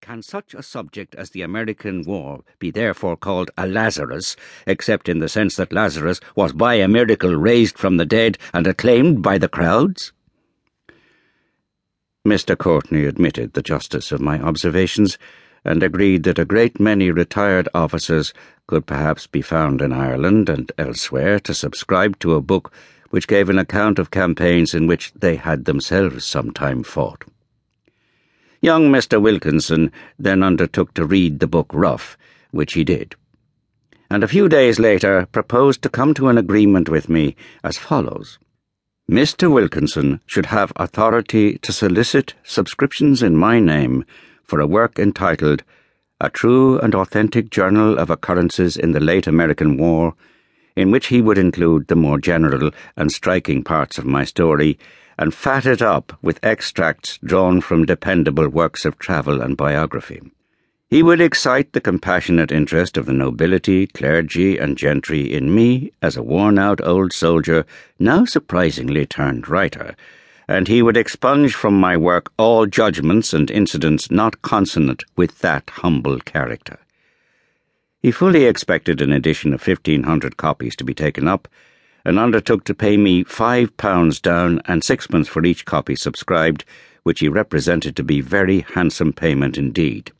Can such a subject as the American War be therefore called a Lazarus, except in the sense that Lazarus was by a miracle raised from the dead and acclaimed by the crowds? Mr. Courtney admitted the justice of my observations and agreed that a great many retired officers could perhaps be found in Ireland and elsewhere to subscribe to a book which gave an account of campaigns in which they had themselves sometime fought. Young Mr. Wilkinson then undertook to read the book rough, which he did, and a few days later proposed to come to an agreement with me as follows. Mr. Wilkinson should have authority to solicit subscriptions in my name for a work entitled A True and Authentic Journal of Occurrences in the Late American War, in which he would include the more general and striking parts of my story and fat it up with extracts drawn from dependable works of travel and biography. He would excite the compassionate interest of the nobility, clergy, and gentry in me as a worn out old soldier, now surprisingly turned writer, and he would expunge from my work all judgments and incidents not consonant with that humble character. He fully expected an edition of fifteen hundred copies to be taken up and undertook to pay me five pounds down and sixpence for each copy subscribed, which he represented to be very handsome payment indeed.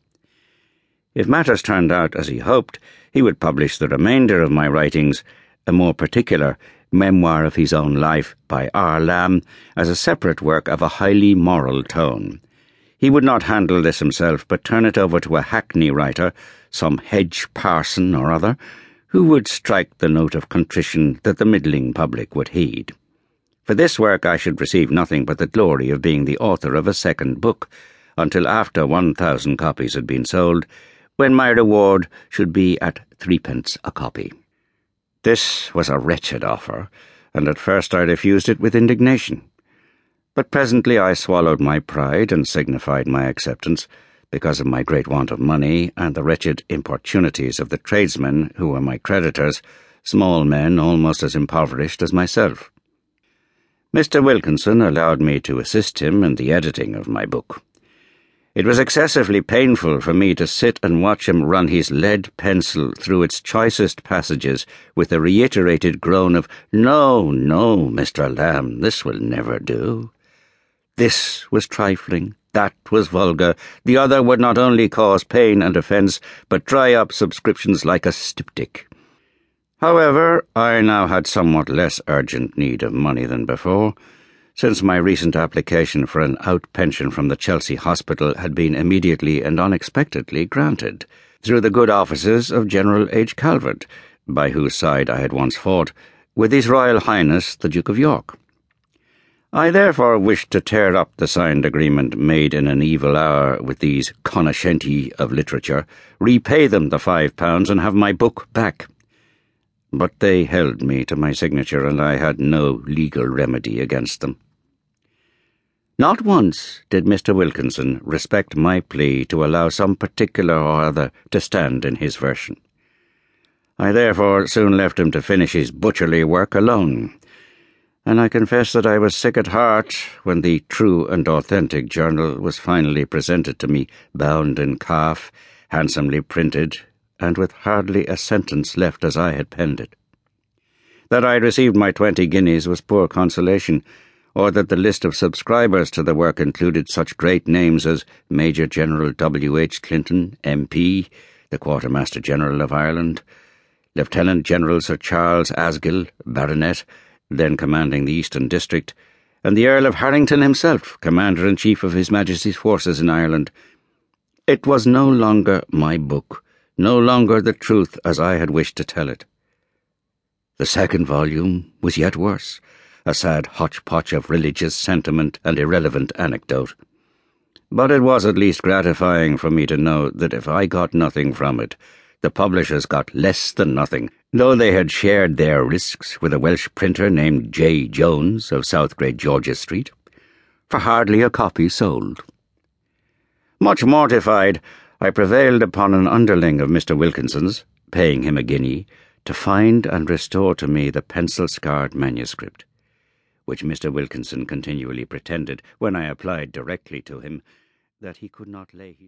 If matters turned out as he hoped, he would publish the remainder of my writings, a more particular memoir of his own life by R. Lamb, as a separate work of a highly moral tone. He would not handle this himself, but turn it over to a hackney writer, some hedge parson or other, who would strike the note of contrition that the middling public would heed. For this work I should receive nothing but the glory of being the author of a second book, until after one thousand copies had been sold, when my reward should be at threepence a copy. This was a wretched offer, and at first I refused it with indignation. But presently I swallowed my pride and signified my acceptance because of my great want of money and the wretched importunities of the tradesmen who were my creditors, small men almost as impoverished as myself. Mr. Wilkinson allowed me to assist him in the editing of my book. It was excessively painful for me to sit and watch him run his lead pencil through its choicest passages with a reiterated groan of, No, no, Mr. Lamb, this will never do. This was trifling, that was vulgar. The other would not only cause pain and offence, but dry up subscriptions like a styptic. However, I now had somewhat less urgent need of money than before, since my recent application for an out pension from the Chelsea Hospital had been immediately and unexpectedly granted, through the good offices of General H. Calvert, by whose side I had once fought, with His Royal Highness the Duke of York. I therefore wished to tear up the signed agreement made in an evil hour with these cognoscenti of literature, repay them the five pounds, and have my book back. But they held me to my signature, and I had no legal remedy against them. Not once did Mr. Wilkinson respect my plea to allow some particular or other to stand in his version. I therefore soon left him to finish his butcherly work alone and I confess that I was sick at heart when the true and authentic journal was finally presented to me, bound in calf, handsomely printed, and with hardly a sentence left as I had penned it. That I had received my twenty guineas was poor consolation, or that the list of subscribers to the work included such great names as Major General W. H. Clinton, MP, the Quartermaster General of Ireland, Lieutenant General Sir Charles Asgill, Baronet, then commanding the Eastern District, and the Earl of Harrington himself, Commander in Chief of His Majesty's forces in Ireland. It was no longer my book, no longer the truth as I had wished to tell it. The second volume was yet worse, a sad hodgepodge of religious sentiment and irrelevant anecdote. But it was at least gratifying for me to know that if I got nothing from it, the publishers got less than nothing, though they had shared their risks with a Welsh printer named J. Jones of South Great George's Street, for hardly a copy sold. Much mortified, I prevailed upon an underling of Mr. Wilkinson's, paying him a guinea, to find and restore to me the pencil scarred manuscript, which Mr. Wilkinson continually pretended, when I applied directly to him, that he could not lay his